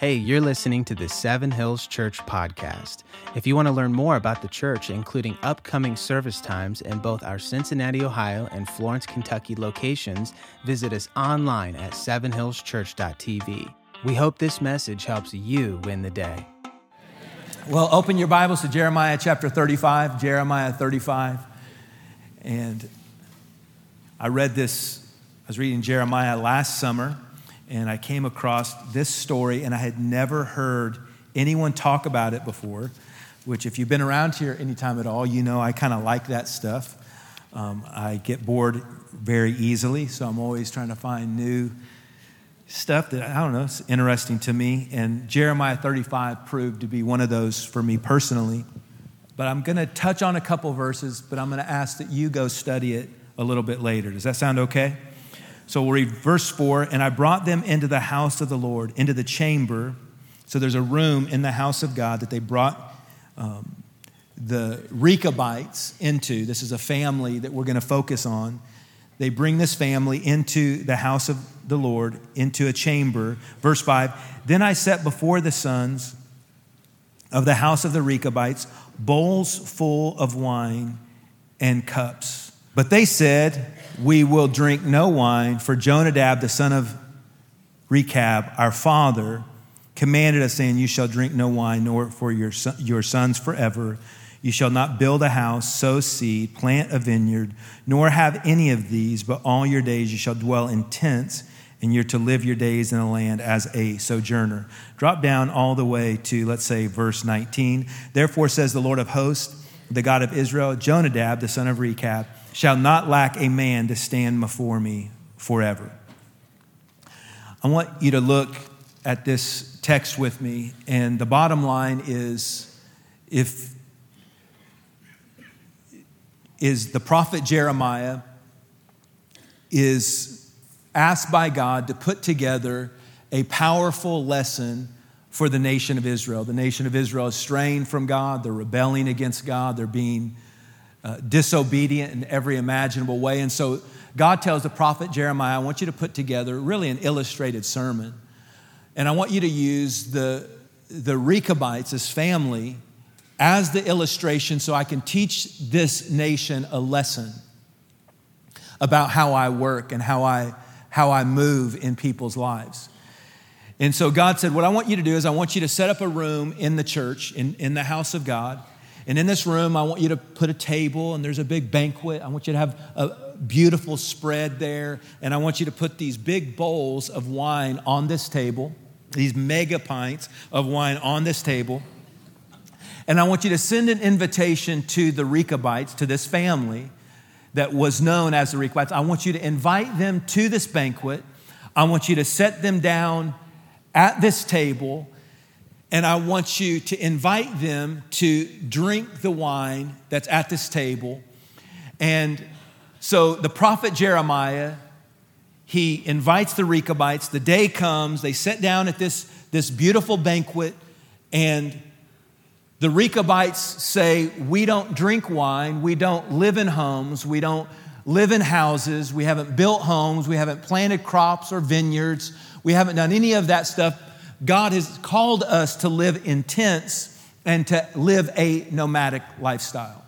Hey, you're listening to the Seven Hills Church podcast. If you want to learn more about the church, including upcoming service times in both our Cincinnati, Ohio and Florence, Kentucky locations, visit us online at sevenhillschurch.tv. We hope this message helps you win the day. Well, open your Bibles to Jeremiah chapter 35, Jeremiah 35. And I read this, I was reading Jeremiah last summer, and I came across this story, and I had never heard anyone talk about it before. Which, if you've been around here anytime at all, you know I kind of like that stuff. Um, I get bored very easily, so I'm always trying to find new stuff that I don't know, is interesting to me. And Jeremiah 35 proved to be one of those for me personally. But I'm going to touch on a couple verses, but I'm going to ask that you go study it a little bit later. Does that sound okay? So we'll read verse 4 And I brought them into the house of the Lord, into the chamber. So there's a room in the house of God that they brought um, the Rechabites into. This is a family that we're going to focus on. They bring this family into the house of the Lord, into a chamber. Verse 5 Then I set before the sons of the house of the Rechabites bowls full of wine and cups. But they said, We will drink no wine, for Jonadab, the son of Rechab, our father, commanded us, saying, You shall drink no wine, nor for your, son, your sons forever. You shall not build a house, sow seed, plant a vineyard, nor have any of these, but all your days you shall dwell in tents, and you're to live your days in the land as a sojourner. Drop down all the way to, let's say, verse 19. Therefore says the Lord of hosts, the God of Israel, Jonadab, the son of Rechab, shall not lack a man to stand before me forever. I want you to look at this text with me, and the bottom line is if is the prophet Jeremiah is asked by God to put together a powerful lesson for the nation of Israel. The nation of Israel is straying from God, they're rebelling against God, they're being uh, disobedient in every imaginable way. And so God tells the prophet Jeremiah, I want you to put together really an illustrated sermon. And I want you to use the, the Rechabites, as family, as the illustration so I can teach this nation a lesson about how I work and how I, how I move in people's lives. And so God said, What I want you to do is I want you to set up a room in the church, in, in the house of God. And in this room, I want you to put a table, and there's a big banquet. I want you to have a beautiful spread there. And I want you to put these big bowls of wine on this table, these mega pints of wine on this table. And I want you to send an invitation to the Rechabites, to this family that was known as the Rechabites. I want you to invite them to this banquet. I want you to set them down at this table, and I want you to invite them to drink the wine that's at this table. And so the prophet Jeremiah, he invites the Rechabites. The day comes, they sit down at this, this beautiful banquet, and the Rechabites say, We don't drink wine, we don't live in homes, we don't live in houses, we haven't built homes, we haven't planted crops or vineyards, we haven't done any of that stuff. God has called us to live in tents and to live a nomadic lifestyle.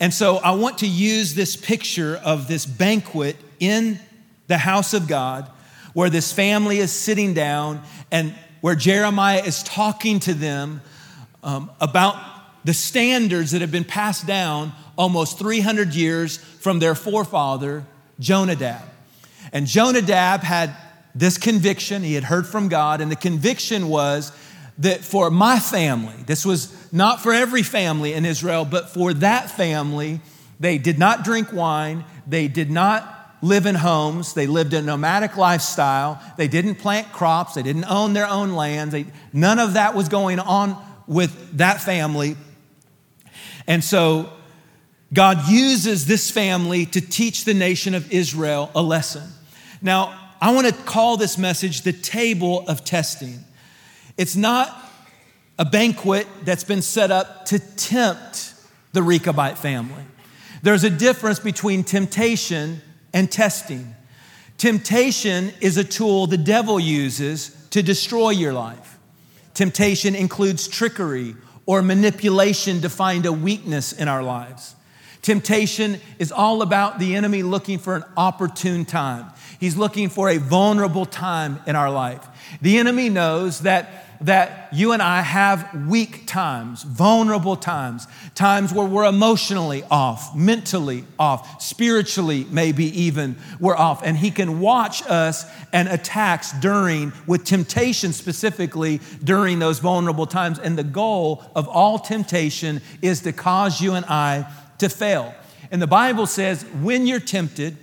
And so I want to use this picture of this banquet in the house of God where this family is sitting down and where Jeremiah is talking to them um, about the standards that have been passed down almost 300 years from their forefather, Jonadab. And Jonadab had this conviction, he had heard from God, and the conviction was that for my family, this was not for every family in Israel, but for that family, they did not drink wine, they did not live in homes, they lived a nomadic lifestyle, they didn't plant crops, they didn't own their own lands, they, none of that was going on with that family. And so God uses this family to teach the nation of Israel a lesson. Now, I want to call this message the table of testing. It's not a banquet that's been set up to tempt the Rechabite family. There's a difference between temptation and testing. Temptation is a tool the devil uses to destroy your life. Temptation includes trickery or manipulation to find a weakness in our lives. Temptation is all about the enemy looking for an opportune time. He's looking for a vulnerable time in our life. The enemy knows that that you and I have weak times, vulnerable times, times where we're emotionally off, mentally off, spiritually, maybe even we're off. And He can watch us and attacks during, with temptation specifically, during those vulnerable times. And the goal of all temptation is to cause you and I to fail. And the Bible says, when you're tempted,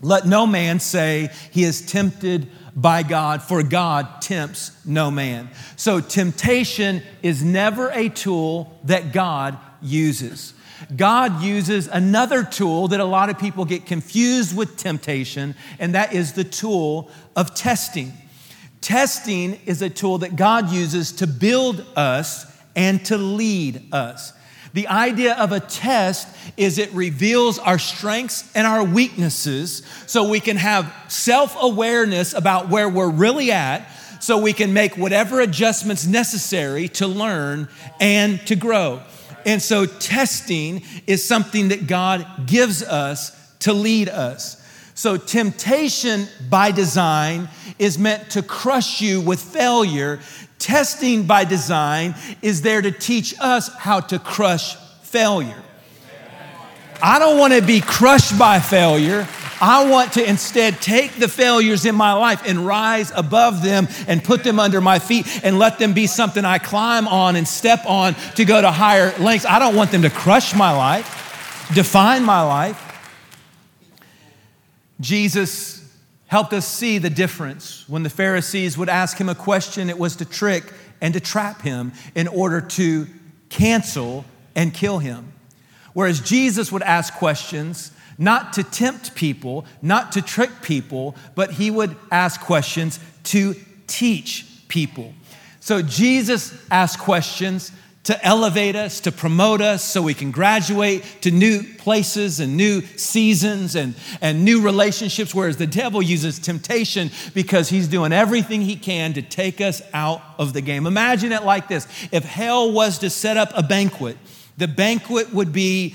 let no man say he is tempted by God, for God tempts no man. So, temptation is never a tool that God uses. God uses another tool that a lot of people get confused with temptation, and that is the tool of testing. Testing is a tool that God uses to build us and to lead us. The idea of a test is it reveals our strengths and our weaknesses so we can have self awareness about where we're really at so we can make whatever adjustments necessary to learn and to grow. And so, testing is something that God gives us to lead us. So, temptation by design is meant to crush you with failure Testing by design is there to teach us how to crush failure. I don't want to be crushed by failure. I want to instead take the failures in my life and rise above them and put them under my feet and let them be something I climb on and step on to go to higher lengths. I don't want them to crush my life, define my life. Jesus helped us see the difference. When the Pharisees would ask him a question, it was to trick and to trap him in order to cancel and kill him. Whereas Jesus would ask questions not to tempt people, not to trick people, but he would ask questions to teach people. So Jesus asked questions to elevate us, to promote us so we can graduate to new places and new seasons and, and new relationships. Whereas the devil uses temptation because he's doing everything he can to take us out of the game. Imagine it like this if hell was to set up a banquet, the banquet would be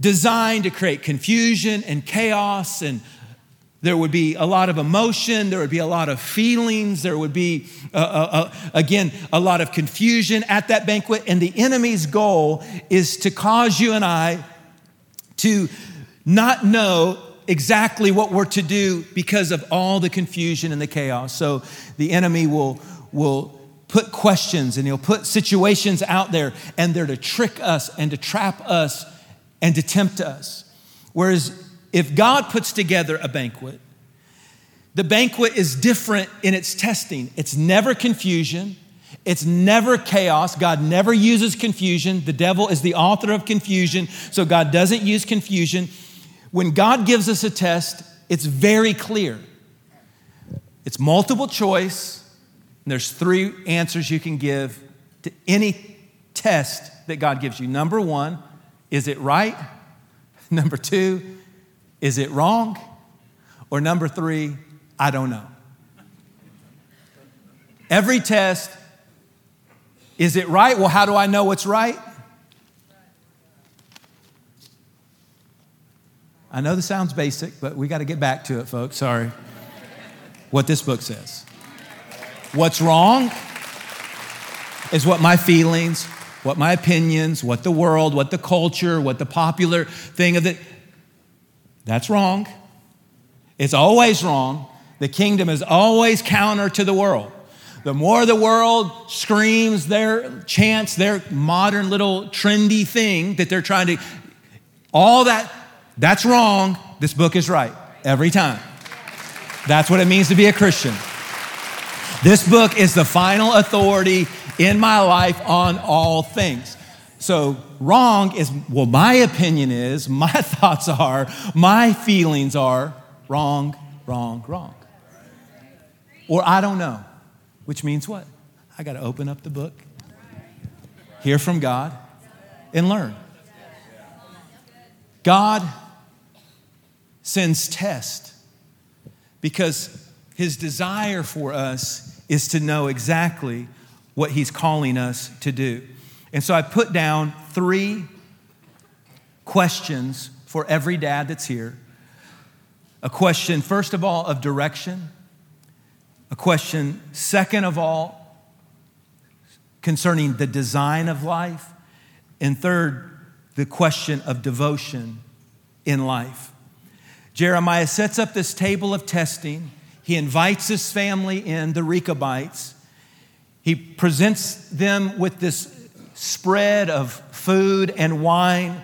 designed to create confusion and chaos and there would be a lot of emotion. There would be a lot of feelings. There would be, uh, uh, uh, again, a lot of confusion at that banquet. And the enemy's goal is to cause you and I to not know exactly what we're to do because of all the confusion and the chaos. So the enemy will, will put questions and he'll put situations out there, and they're to trick us and to trap us and to tempt us. Whereas if God puts together a banquet, the banquet is different in its testing. It's never confusion. It's never chaos. God never uses confusion. The devil is the author of confusion, so God doesn't use confusion. When God gives us a test, it's very clear. It's multiple choice. and there's three answers you can give to any test that God gives you. Number one, is it right? Number two, is it wrong? Or number three, I don't know. Every test, is it right? Well, how do I know what's right? I know this sounds basic, but we got to get back to it, folks. Sorry. What this book says. What's wrong is what my feelings, what my opinions, what the world, what the culture, what the popular thing of the that's wrong. It's always wrong. The kingdom is always counter to the world. The more the world screams their chants, their modern little trendy thing that they're trying to, all that, that's wrong. This book is right every time. That's what it means to be a Christian. This book is the final authority in my life on all things. So, wrong is, well, my opinion is, my thoughts are, my feelings are wrong, wrong, wrong. Or I don't know, which means what? I got to open up the book, hear from God, and learn. God sends tests because His desire for us is to know exactly what He's calling us to do. And so I put down three questions for every dad that's here. A question, first of all, of direction. A question, second of all, concerning the design of life. And third, the question of devotion in life. Jeremiah sets up this table of testing. He invites his family in, the Rechabites. He presents them with this spread of food and wine.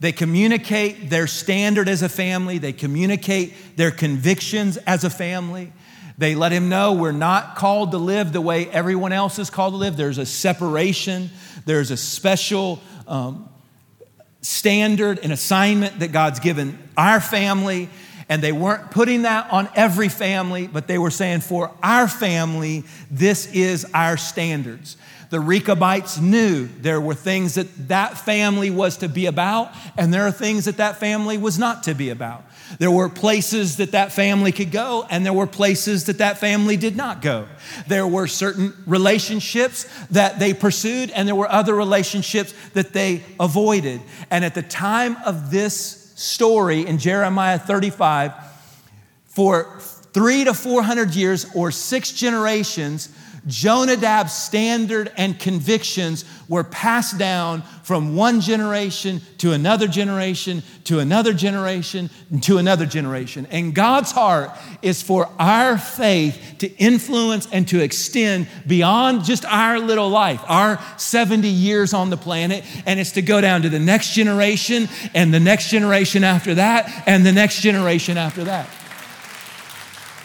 They communicate their standard as a family, they communicate their convictions as a family. They let him know we're not called to live the way everyone else is called to live. There's a separation, there's a special um, standard and assignment that God's given our family. And they weren't putting that on every family, but they were saying, for our family, this is our standards. The Rechabites knew there were things that that family was to be about, and there are things that that family was not to be about. There were places that that family could go, and there were places that that family did not go. There were certain relationships that they pursued, and there were other relationships that they avoided. And at the time of this story in Jeremiah 35, for three to 400 years or six generations, Jonadab's standard and convictions were passed down from one generation to another generation to another generation to another generation. And God's heart is for our faith to influence and to extend beyond just our little life, our 70 years on the planet, and it's to go down to the next generation and the next generation after that and the next generation after that.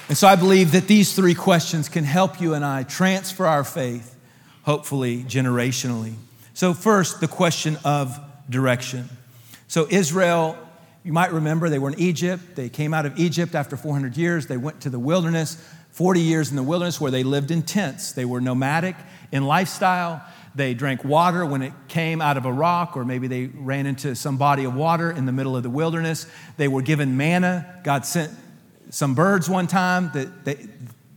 And so I believe that these three questions can help you and I transfer our faith, hopefully generationally. So, first, the question of direction. So, Israel, you might remember, they were in Egypt. They came out of Egypt after 400 years. They went to the wilderness, 40 years in the wilderness where they lived in tents. They were nomadic in lifestyle. They drank water when it came out of a rock, or maybe they ran into some body of water in the middle of the wilderness. They were given manna. God sent some birds one time that they,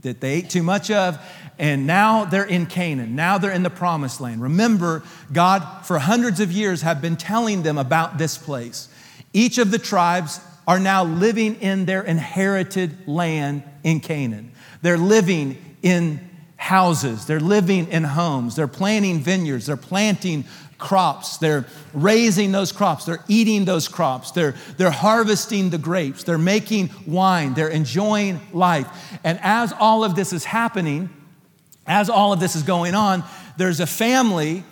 that they ate too much of, and now they're in Canaan. Now they're in the promised land. Remember, God, for hundreds of years, have been telling them about this place. Each of the tribes are now living in their inherited land in Canaan. They're living in houses, they're living in homes, they're planting vineyards, they're planting crops. They're raising those crops. They're eating those crops. They're, they're harvesting the grapes. They're making wine. They're enjoying life. And as all of this is happening, as all of this is going on, there's a family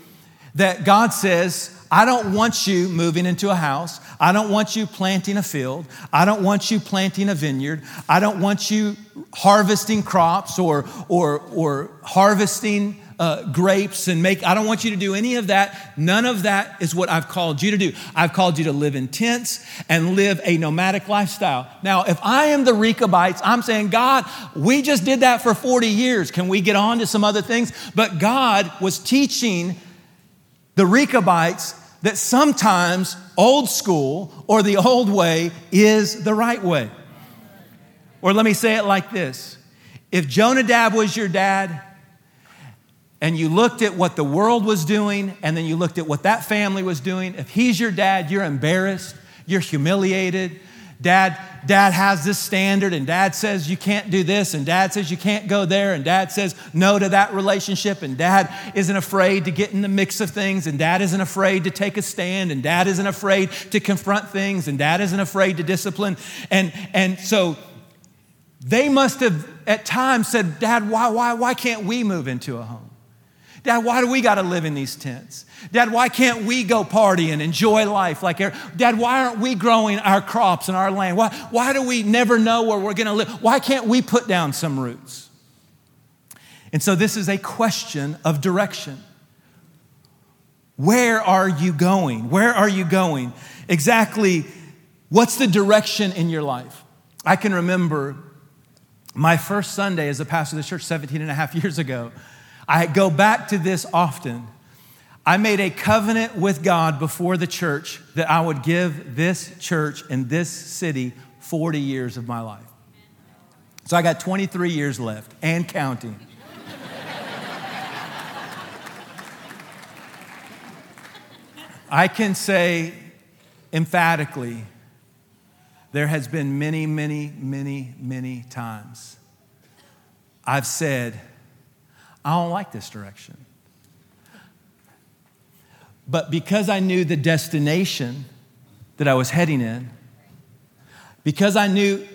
that God says, I don't want you moving into a house. I don't want you planting a field. I don't want you planting a vineyard. I don't want you harvesting crops or, or, or harvesting uh, grapes and make, I don't want you to do any of that. None of that is what I've called you to do. I've called you to live in tents and live a nomadic lifestyle. Now, if I am the Rechabites, I'm saying, God, we just did that for 40 years. Can we get on to some other things? But God was teaching the Rechabites that sometimes old school or the old way is the right way. Or let me say it like this if Jonadab was your dad, and you looked at what the world was doing, and then you looked at what that family was doing, if he's your dad, you're embarrassed, you're humiliated. Dad, dad has this standard, and dad says you can't do this, and dad says you can't go there, and dad says no to that relationship, and dad isn't afraid to get in the mix of things, and dad isn't afraid to take a stand, and dad isn't afraid to confront things, and dad isn't afraid to discipline. And, and so they must have at times said, Dad, why, why, why can't we move into a home? Dad, why do we got to live in these tents? Dad, why can't we go party and enjoy life like Dad, why aren't we growing our crops in our land? Why, why do we never know where we're going to live? Why can't we put down some roots? And so this is a question of direction. Where are you going? Where are you going? Exactly what's the direction in your life? I can remember my first Sunday as a pastor of the church 17 and a half years ago. I go back to this often. I made a covenant with God before the church that I would give this church and this city 40 years of my life. So I got 23 years left and counting. I can say emphatically there has been many, many, many, many times I've said, I don't like this direction. But because I knew the destination that I was heading in, because I knew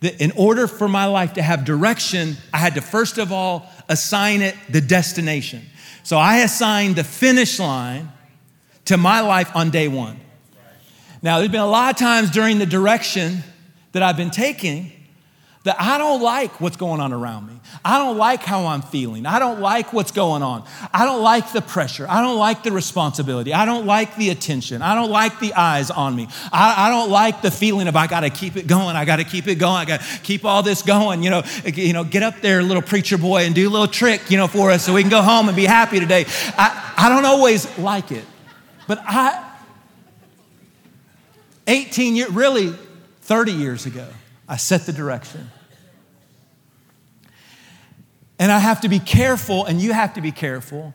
that in order for my life to have direction, I had to first of all assign it the destination. So I assigned the finish line to my life on day one. Now, there's been a lot of times during the direction that I've been taking that I don't like what's going on around me. I don't like how I'm feeling. I don't like what's going on. I don't like the pressure. I don't like the responsibility. I don't like the attention. I don't like the eyes on me. I, I don't like the feeling of I got to keep it going. I got to keep it going. I got to keep all this going. You know, you know, get up there, little preacher boy, and do a little trick, you know, for us so we can go home and be happy today. I, I don't always like it, but I, 18 years, really 30 years ago, I set the direction. And I have to be careful, and you have to be careful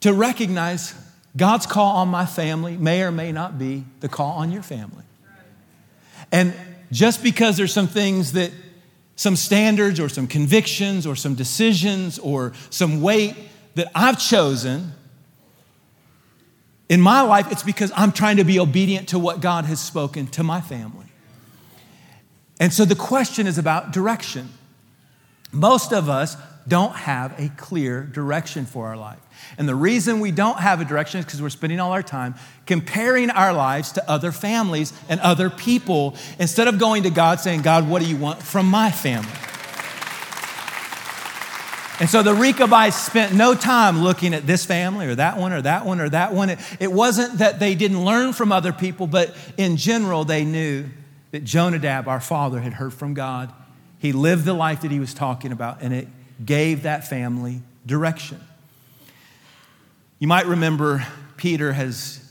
to recognize God's call on my family may or may not be the call on your family. And just because there's some things that, some standards or some convictions or some decisions or some weight that I've chosen in my life, it's because I'm trying to be obedient to what God has spoken to my family. And so the question is about direction. Most of us don't have a clear direction for our life. And the reason we don't have a direction is because we're spending all our time comparing our lives to other families and other people instead of going to God saying, God, what do you want from my family? And so the Rechabites spent no time looking at this family or that one or that one or that one. It, it wasn't that they didn't learn from other people, but in general, they knew that Jonadab, our father, had heard from God. He lived the life that he was talking about, and it gave that family direction. You might remember Peter has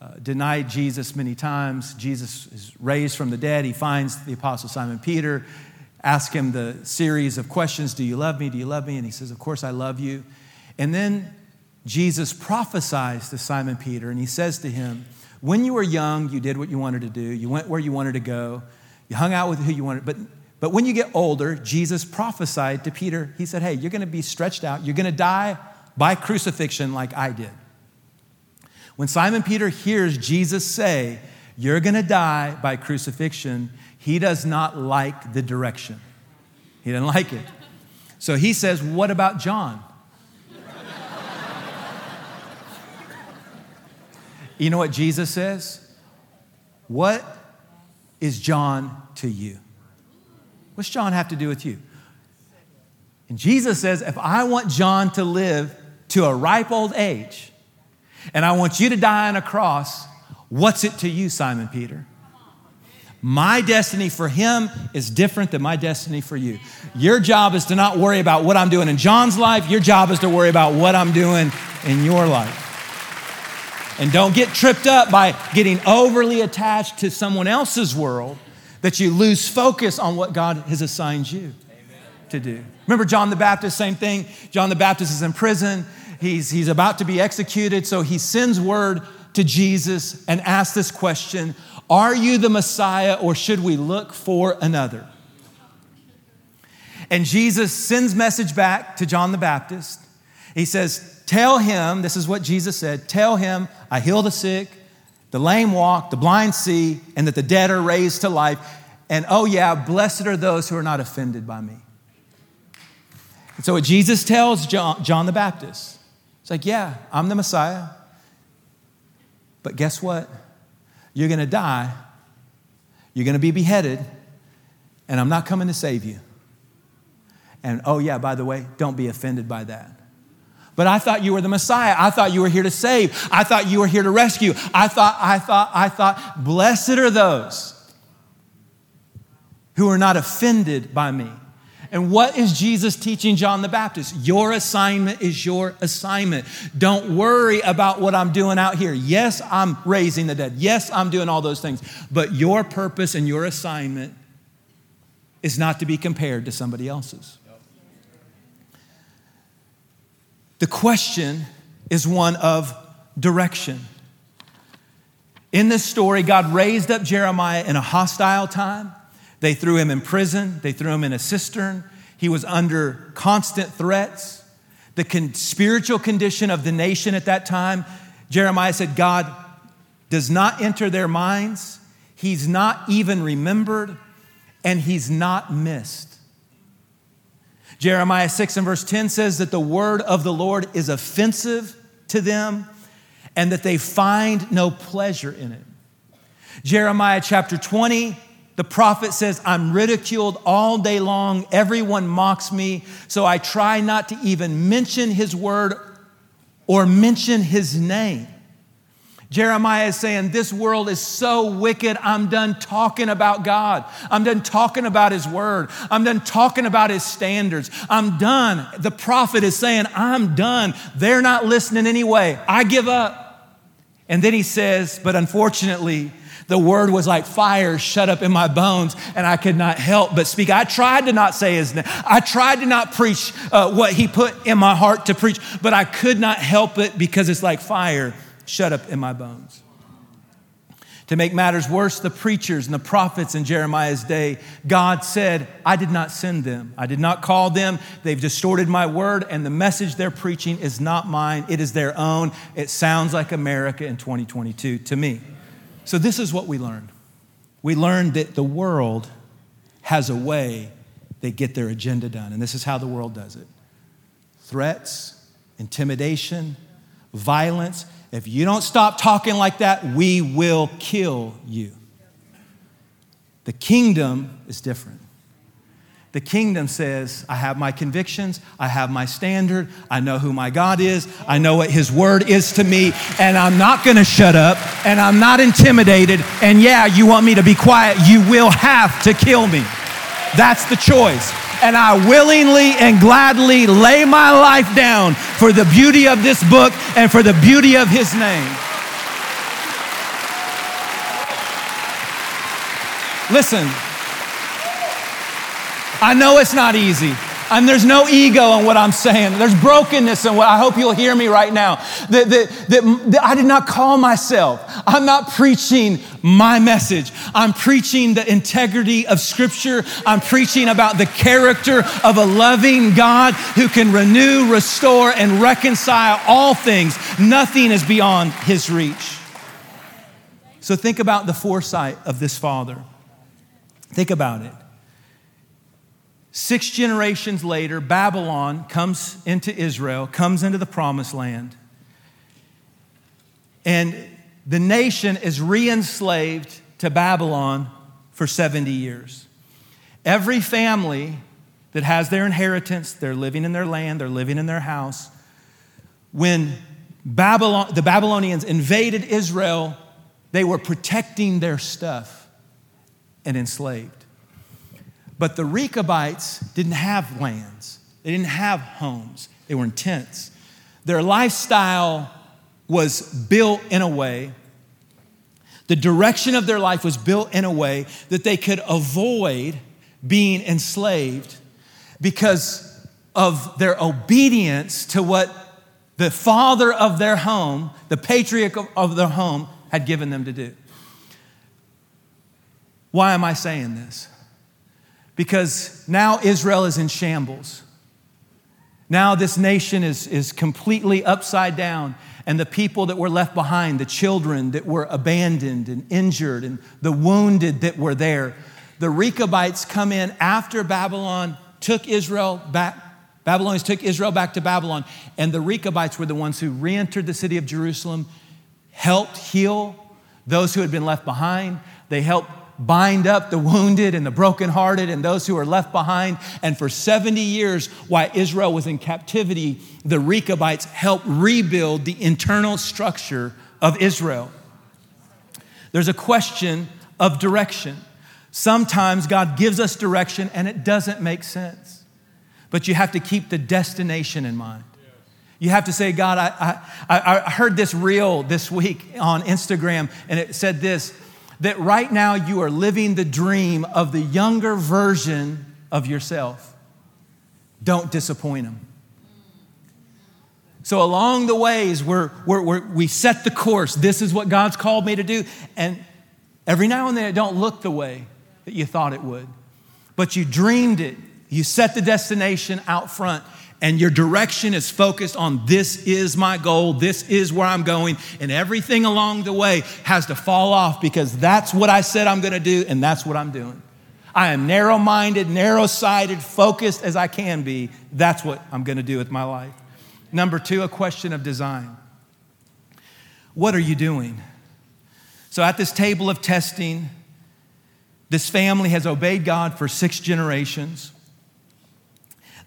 uh, denied Jesus many times. Jesus is raised from the dead. He finds the apostle Simon Peter asks him the series of questions Do you love me? Do you love me? And he says, Of course I love you. And then Jesus prophesies to Simon Peter and he says to him, When you were young, you did what you wanted to do, you went where you wanted to go, you hung out with who you wanted, but but when you get older, Jesus prophesied to Peter. He said, Hey, you're going to be stretched out. You're going to die by crucifixion like I did. When Simon Peter hears Jesus say, You're going to die by crucifixion, he does not like the direction. He doesn't like it. So he says, What about John? You know what Jesus says? What is John to you? What's John have to do with you? And Jesus says, If I want John to live to a ripe old age, and I want you to die on a cross, what's it to you, Simon Peter? My destiny for him is different than my destiny for you. Your job is to not worry about what I'm doing in John's life. Your job is to worry about what I'm doing in your life. And don't get tripped up by getting overly attached to someone else's world that you lose focus on what God has assigned you Amen. to do. Remember John the Baptist, same thing. John the Baptist is in prison. He's, he's about to be executed, so he sends word to Jesus and asks this question are you the Messiah or should we look for another? And Jesus sends message back to John the Baptist. He says, Tell him, this is what Jesus said, tell him, I heal the sick, the lame walk, the blind see, and that the dead are raised to life. And oh, yeah, blessed are those who are not offended by me. And so, what Jesus tells John, John the Baptist, it's like, yeah, I'm the Messiah. But guess what? You're going to die, you're going to be beheaded, and I'm not coming to save you. And oh, yeah, by the way, don't be offended by that. But I thought you were the Messiah. I thought you were here to save. I thought you were here to rescue. I thought, I thought, I thought, blessed are those who are not offended by me. And what is Jesus teaching John the Baptist? Your assignment is your assignment. Don't worry about what I'm doing out here. Yes, I'm raising the dead. Yes, I'm doing all those things. But your purpose and your assignment is not to be compared to somebody else's. The question is one of direction. In this story, God raised up Jeremiah in a hostile time. They threw him in prison, they threw him in a cistern. He was under constant threats. The con- spiritual condition of the nation at that time, Jeremiah said, God does not enter their minds, He's not even remembered, and He's not missed. Jeremiah 6 and verse 10 says that the word of the Lord is offensive to them and that they find no pleasure in it. Jeremiah chapter 20, the prophet says, I'm ridiculed all day long. Everyone mocks me. So I try not to even mention his word or mention his name. Jeremiah is saying, This world is so wicked, I'm done talking about God. I'm done talking about His Word. I'm done talking about His standards. I'm done. The prophet is saying, I'm done. They're not listening anyway. I give up. And then he says, But unfortunately, the word was like fire shut up in my bones, and I could not help but speak. I tried to not say his name. I tried to not preach uh, what he put in my heart to preach, but I could not help it because it's like fire shut up in my bones. To make matters worse, the preachers and the prophets in Jeremiah's day, God said, I did not send them. I did not call them. They've distorted my word, and the message they're preaching is not mine. It is their own. It sounds like America in 2022 to me. So, this is what we learned. We learned that the world has a way they get their agenda done, and this is how the world does it threats, intimidation, violence. If you don't stop talking like that, we will kill you. The kingdom is different. The kingdom says, I have my convictions, I have my standard, I know who my God is, I know what His word is to me, and I'm not gonna shut up, and I'm not intimidated, and yeah, you want me to be quiet, you will have to kill me. That's the choice and I willingly and gladly lay my life down for the beauty of this book and for the beauty of His name. Listen, I know it's not easy. And there's no ego in what I'm saying. There's brokenness in what I hope you'll hear me right now. That, that, that, that, I did not call myself. I'm not preaching my message. I'm preaching the integrity of Scripture. I'm preaching about the character of a loving God who can renew, restore, and reconcile all things. Nothing is beyond His reach. So think about the foresight of this Father. Think about it. Six generations later, Babylon comes into Israel, comes into the promised land. And the nation is re enslaved to Babylon for 70 years. Every family that has their inheritance, they're living in their land, they're living in their house. When Babylon, the Babylonians invaded Israel, they were protecting their stuff and enslaved. But the Rechabites didn't have lands, they didn't have homes, they were in tents. Their lifestyle was built in a way, the direction of their life was built in a way that they could avoid being enslaved because of their obedience to what the father of their home, the patriarch of their home, had given them to do. Why am I saying this? Because now Israel is in shambles. Now this nation is, is completely upside down, and the people that were left behind, the children that were abandoned and injured, and the wounded that were there, the Rechabites come in after Babylon took Israel back. Babylonians took Israel back to Babylon, and the Rechabites were the ones who re entered the city of Jerusalem, helped heal those who had been left behind. They helped bind up the wounded and the brokenhearted and those who are left behind. And for 70 years, while Israel was in captivity, the Rechabites helped rebuild the internal structure of Israel. There's a question of direction. Sometimes God gives us direction and it doesn't make sense, but you have to keep the destination in mind. You have to say, God, I, I, I heard this reel this week on Instagram, and it said this that right now you are living the dream of the younger version of yourself. Don't disappoint them. So, along the ways, we're, we're, we're, we set the course. This is what God's called me to do. And every now and then it don't look the way that you thought it would. But you dreamed it. You set the destination out front and your direction is focused on this is my goal, this is where I'm going, and everything along the way has to fall off because that's what I said I'm gonna do, and that's what I'm doing. I am narrow minded, narrow sighted, focused as I can be. That's what I'm gonna do with my life. Number two, a question of design. What are you doing? So, at this table of testing, this family has obeyed God for six generations.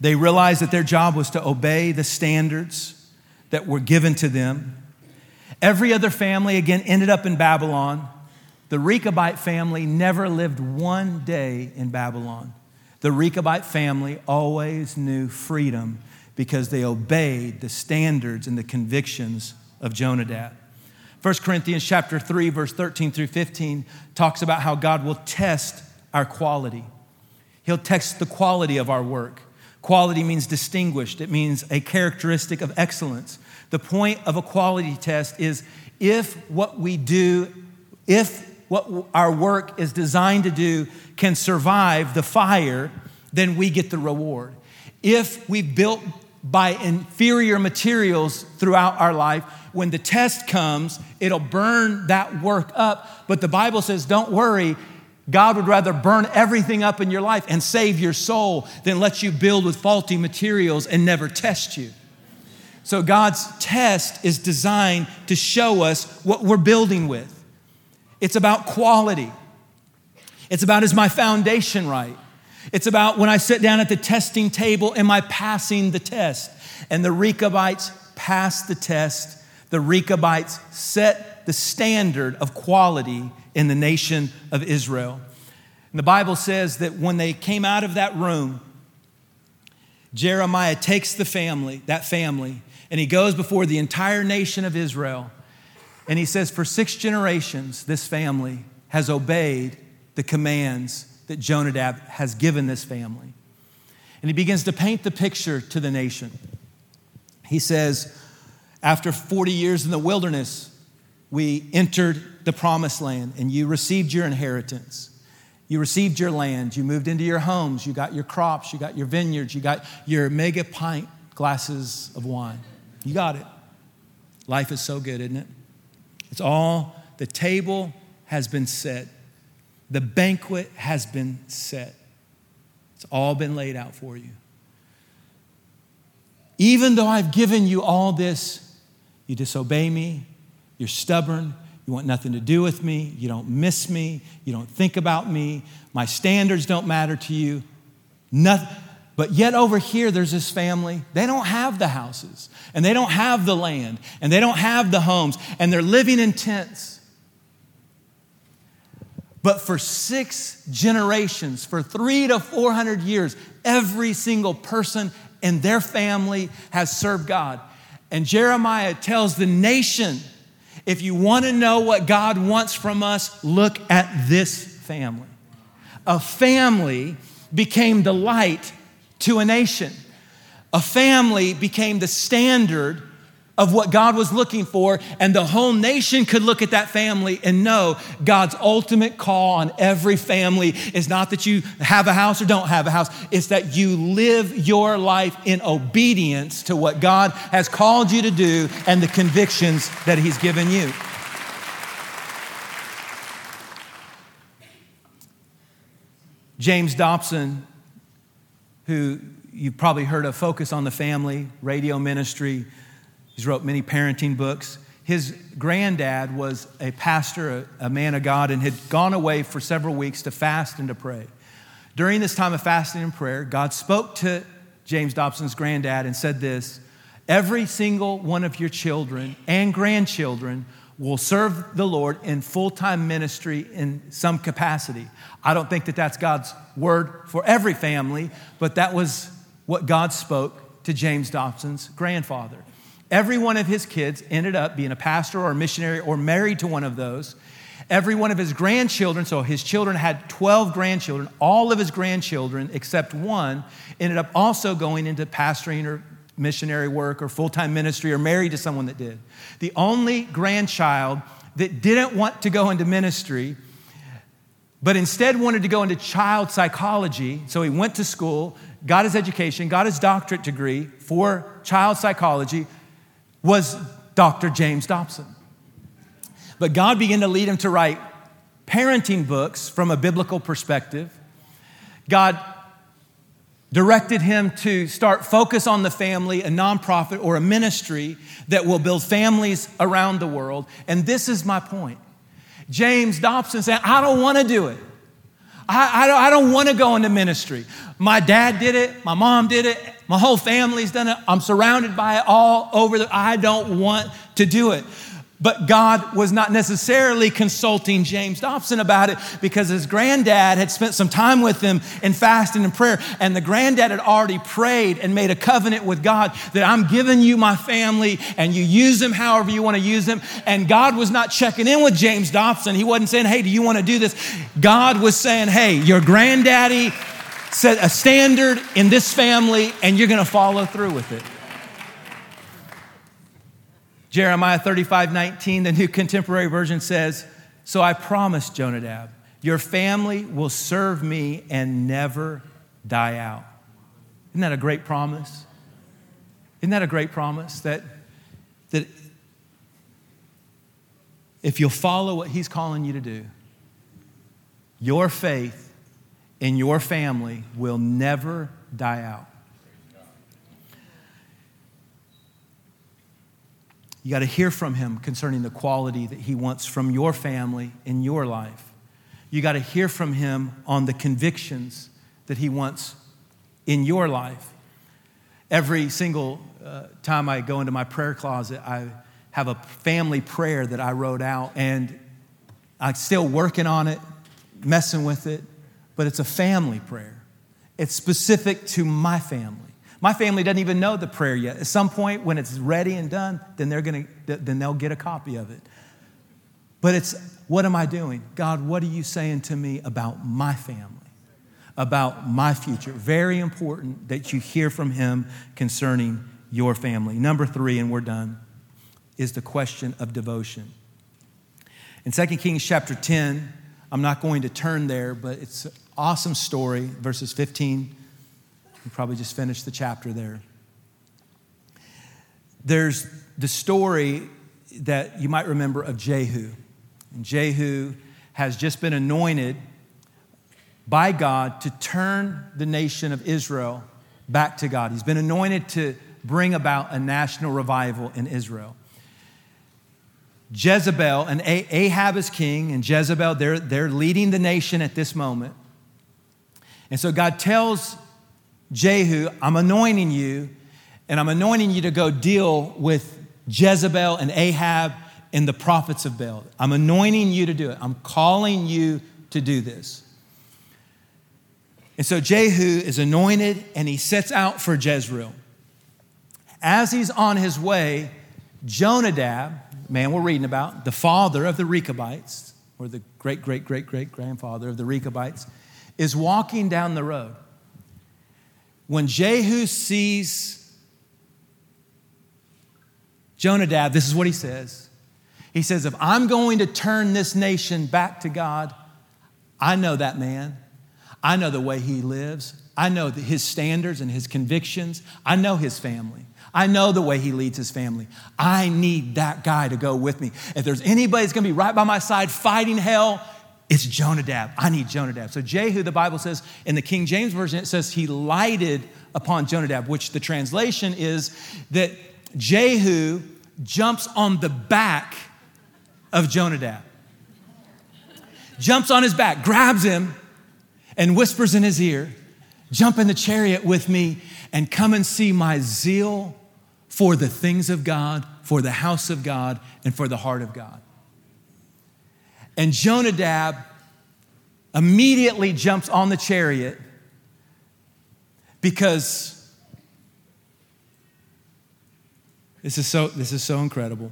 They realized that their job was to obey the standards that were given to them. Every other family, again, ended up in Babylon. The Rechabite family never lived one day in Babylon. The Rechabite family always knew freedom because they obeyed the standards and the convictions of Jonadab. 1 Corinthians chapter 3 verse 13 through 15 talks about how God will test our quality. He'll test the quality of our work. Quality means distinguished, it means a characteristic of excellence. The point of a quality test is if what we do, if what our work is designed to do can survive the fire, then we get the reward. If we built by inferior materials throughout our life, when the test comes, it'll burn that work up. But the Bible says, don't worry, God would rather burn everything up in your life and save your soul than let you build with faulty materials and never test you. So, God's test is designed to show us what we're building with. It's about quality, it's about is my foundation right? It's about when I sit down at the testing table, am I passing the test? And the Rechabites passed the test. The Rechabites set the standard of quality in the nation of Israel. And the Bible says that when they came out of that room, Jeremiah takes the family, that family, and he goes before the entire nation of Israel. And he says, For six generations, this family has obeyed the commands that Jonadab has given this family. And he begins to paint the picture to the nation. He says, After 40 years in the wilderness, we entered the promised land and you received your inheritance. You received your land, you moved into your homes, you got your crops, you got your vineyards, you got your mega pint glasses of wine. You got it. Life is so good, isn't it? It's all, the table has been set, the banquet has been set. It's all been laid out for you. Even though I've given you all this, you disobey me, you're stubborn. You want nothing to do with me. You don't miss me. You don't think about me. My standards don't matter to you. Nothing. But yet, over here, there's this family. They don't have the houses, and they don't have the land, and they don't have the homes, and they're living in tents. But for six generations, for three to 400 years, every single person in their family has served God. And Jeremiah tells the nation if you want to know what God wants from us, look at this family. A family became the light to a nation. A family became the standard of what God was looking for, and the whole nation could look at that family and know God's ultimate call on every family is not that you have a house or don't have a house, it's that you live your life in obedience to what God has called you to do and the convictions that He's given you. James Dobson, who you've probably heard of, Focus on the Family, radio ministry, He's wrote many parenting books. His granddad was a pastor, a, a man of God, and had gone away for several weeks to fast and to pray. During this time of fasting and prayer, God spoke to James Dobson's granddad and said this Every single one of your children and grandchildren will serve the Lord in full time ministry in some capacity. I don't think that that's God's word for every family, but that was what God spoke to James Dobson's grandfather. Every one of his kids ended up being a pastor or a missionary or married to one of those. every one of his grandchildren, so his children had 12 grandchildren, all of his grandchildren, except one, ended up also going into pastoring or missionary work or full time ministry or married to someone that did. The only grandchild that didn't want to go into ministry, but instead wanted to go into child psychology, so he went to school, got his education, got his doctorate degree for child psychology, was Dr. James Dobson. But God began to lead him to write parenting books from a biblical perspective. God directed him to start focus on the family, a nonprofit or a ministry that will build families around the world. And this is my point. James Dobson said, I don't want to do it. I, I don't, I don't want to go into ministry. My dad did it. My mom did it. My whole family's done it. I'm surrounded by it all over. The, I don't want to do it. But God was not necessarily consulting James Dobson about it because his granddad had spent some time with him in fasting and prayer. And the granddad had already prayed and made a covenant with God that I'm giving you my family and you use them however you want to use them. And God was not checking in with James Dobson. He wasn't saying, hey, do you want to do this? God was saying, hey, your granddaddy set a standard in this family and you're going to follow through with it. Jeremiah 35 19, the New Contemporary Version says, So I promise, Jonadab, your family will serve me and never die out. Isn't that a great promise? Isn't that a great promise? That, that if you'll follow what he's calling you to do, your faith in your family will never die out. You got to hear from him concerning the quality that he wants from your family in your life. You got to hear from him on the convictions that he wants in your life. Every single uh, time I go into my prayer closet, I have a family prayer that I wrote out, and I'm still working on it, messing with it, but it's a family prayer. It's specific to my family. My family doesn't even know the prayer yet. At some point, when it's ready and done, then they're gonna then they'll get a copy of it. But it's what am I doing? God, what are you saying to me about my family? About my future. Very important that you hear from him concerning your family. Number three, and we're done, is the question of devotion. In 2 Kings chapter 10, I'm not going to turn there, but it's awesome story, verses 15 you probably just finished the chapter there. There's the story that you might remember of Jehu. And Jehu has just been anointed by God to turn the nation of Israel back to God. He's been anointed to bring about a national revival in Israel. Jezebel and Ahab is king, and Jezebel, they're, they're leading the nation at this moment. And so God tells Jehu, I'm anointing you, and I'm anointing you to go deal with Jezebel and Ahab and the prophets of Baal. I'm anointing you to do it. I'm calling you to do this. And so Jehu is anointed and he sets out for Jezreel. As he's on his way, Jonadab, man we're reading about, the father of the Rechabites, or the great, great, great, great grandfather of the Rechabites, is walking down the road when Jehu sees Jonadab, this is what he says. He says, If I'm going to turn this nation back to God, I know that man. I know the way he lives. I know his standards and his convictions. I know his family. I know the way he leads his family. I need that guy to go with me. If there's anybody that's going to be right by my side fighting hell, it's Jonadab. I need Jonadab. So Jehu, the Bible says in the King James Version, it says he lighted upon Jonadab, which the translation is that Jehu jumps on the back of Jonadab. Jumps on his back, grabs him, and whispers in his ear, Jump in the chariot with me and come and see my zeal for the things of God, for the house of God, and for the heart of God. And Jonadab immediately jumps on the chariot because this is so, this is so incredible.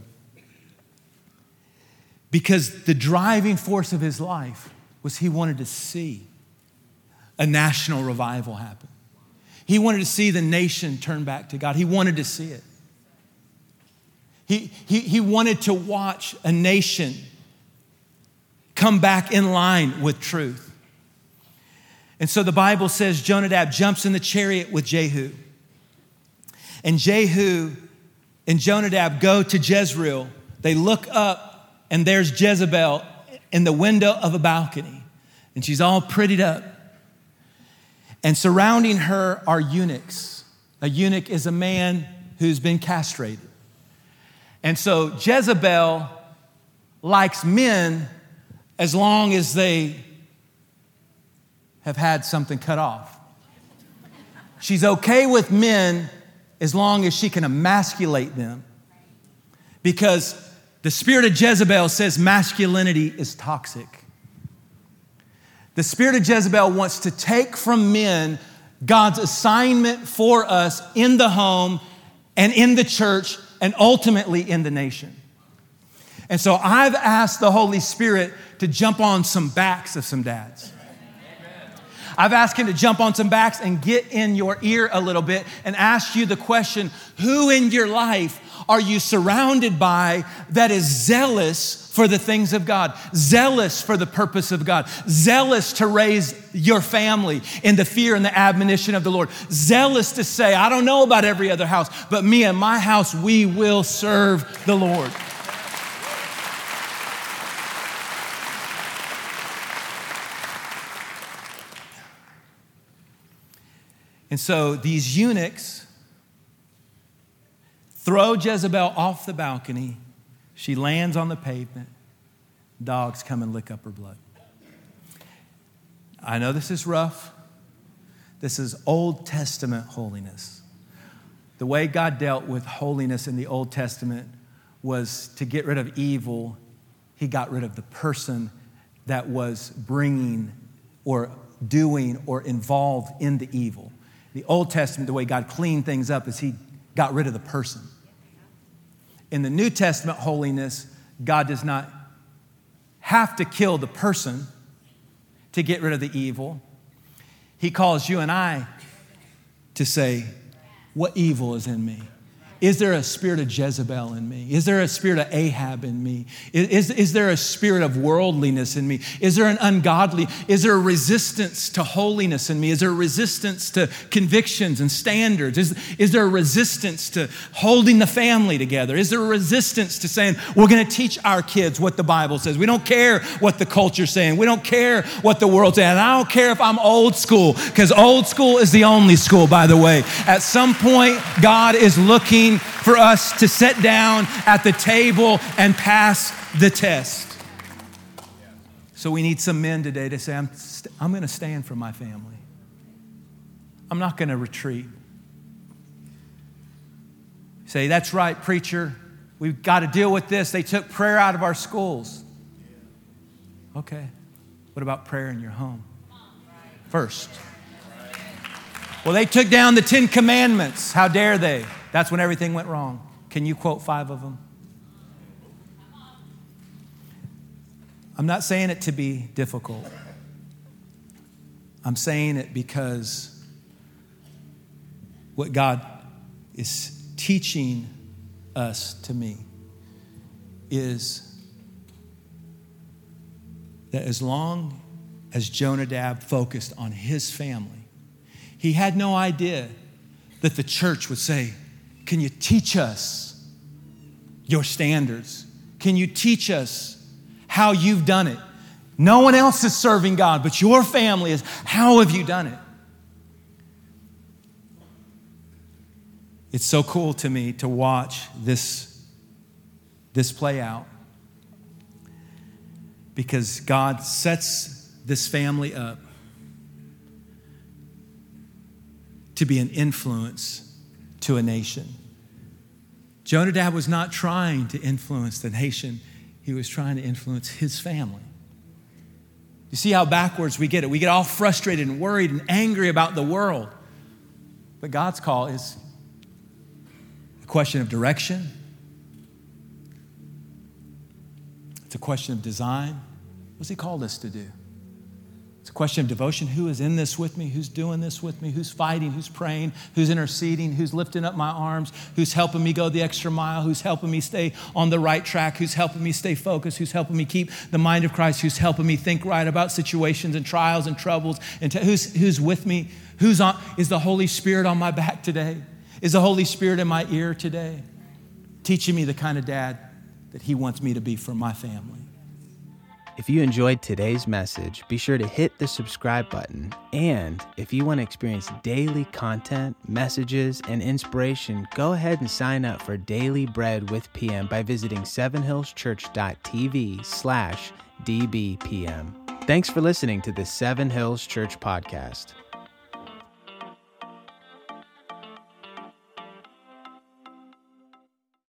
because the driving force of his life was he wanted to see a national revival happen. He wanted to see the nation turn back to God. He wanted to see it. He, he, he wanted to watch a nation come back in line with truth. And so the Bible says Jonadab jumps in the chariot with Jehu. And Jehu and Jonadab go to Jezreel. They look up, and there's Jezebel in the window of a balcony. And she's all prettied up. And surrounding her are eunuchs. A eunuch is a man who's been castrated. And so Jezebel likes men as long as they have had something cut off. She's okay with men as long as she can emasculate them. Because the spirit of Jezebel says masculinity is toxic. The spirit of Jezebel wants to take from men God's assignment for us in the home and in the church and ultimately in the nation. And so I've asked the Holy Spirit to jump on some backs of some dads. I've asked him to jump on some backs and get in your ear a little bit and ask you the question who in your life are you surrounded by that is zealous for the things of God, zealous for the purpose of God, zealous to raise your family in the fear and the admonition of the Lord, zealous to say, I don't know about every other house, but me and my house, we will serve the Lord. And so these eunuchs throw Jezebel off the balcony. She lands on the pavement. Dogs come and lick up her blood. I know this is rough. This is Old Testament holiness. The way God dealt with holiness in the Old Testament was to get rid of evil, He got rid of the person that was bringing or doing or involved in the evil. The Old Testament, the way God cleaned things up is He got rid of the person. In the New Testament holiness, God does not have to kill the person to get rid of the evil. He calls you and I to say, What evil is in me? Is there a spirit of Jezebel in me? Is there a spirit of Ahab in me? Is, is there a spirit of worldliness in me? Is there an ungodly? Is there a resistance to holiness in me? Is there a resistance to convictions and standards? Is, is there a resistance to holding the family together? Is there a resistance to saying, we're going to teach our kids what the Bible says? We don't care what the culture's saying. We don't care what the world's saying. And I don't care if I'm old school, because old school is the only school, by the way. At some point, God is looking for us to sit down at the table and pass the test. So we need some men today to say, I'm, st- I'm going to stand for my family. I'm not going to retreat. Say, that's right, preacher. We've got to deal with this. They took prayer out of our schools. Okay. What about prayer in your home? First. Well, they took down the Ten Commandments. How dare they? That's when everything went wrong. Can you quote five of them? I'm not saying it to be difficult. I'm saying it because what God is teaching us to me is that as long as Jonadab focused on his family, he had no idea that the church would say, can you teach us your standards? Can you teach us how you've done it? No one else is serving God, but your family is. How have you done it? It's so cool to me to watch this, this play out because God sets this family up to be an influence to a nation. Jonadab was not trying to influence the nation, he was trying to influence his family. You see how backwards we get it. We get all frustrated and worried and angry about the world. But God's call is a question of direction, It's a question of design. What's He called us to do? It's a question of devotion. Who is in this with me? Who's doing this with me? Who's fighting? Who's praying? Who's interceding? Who's lifting up my arms? Who's helping me go the extra mile? Who's helping me stay on the right track? Who's helping me stay focused? Who's helping me keep the mind of Christ? Who's helping me think right about situations and trials and troubles? And t- who's, who's with me? Who's on? Is the Holy Spirit on my back today? Is the Holy Spirit in my ear today? Teaching me the kind of dad that He wants me to be for my family. If you enjoyed today's message, be sure to hit the subscribe button. And if you want to experience daily content, messages, and inspiration, go ahead and sign up for Daily Bread with PM by visiting sevenhillschurch.tv slash dbpm. Thanks for listening to the Seven Hills Church podcast.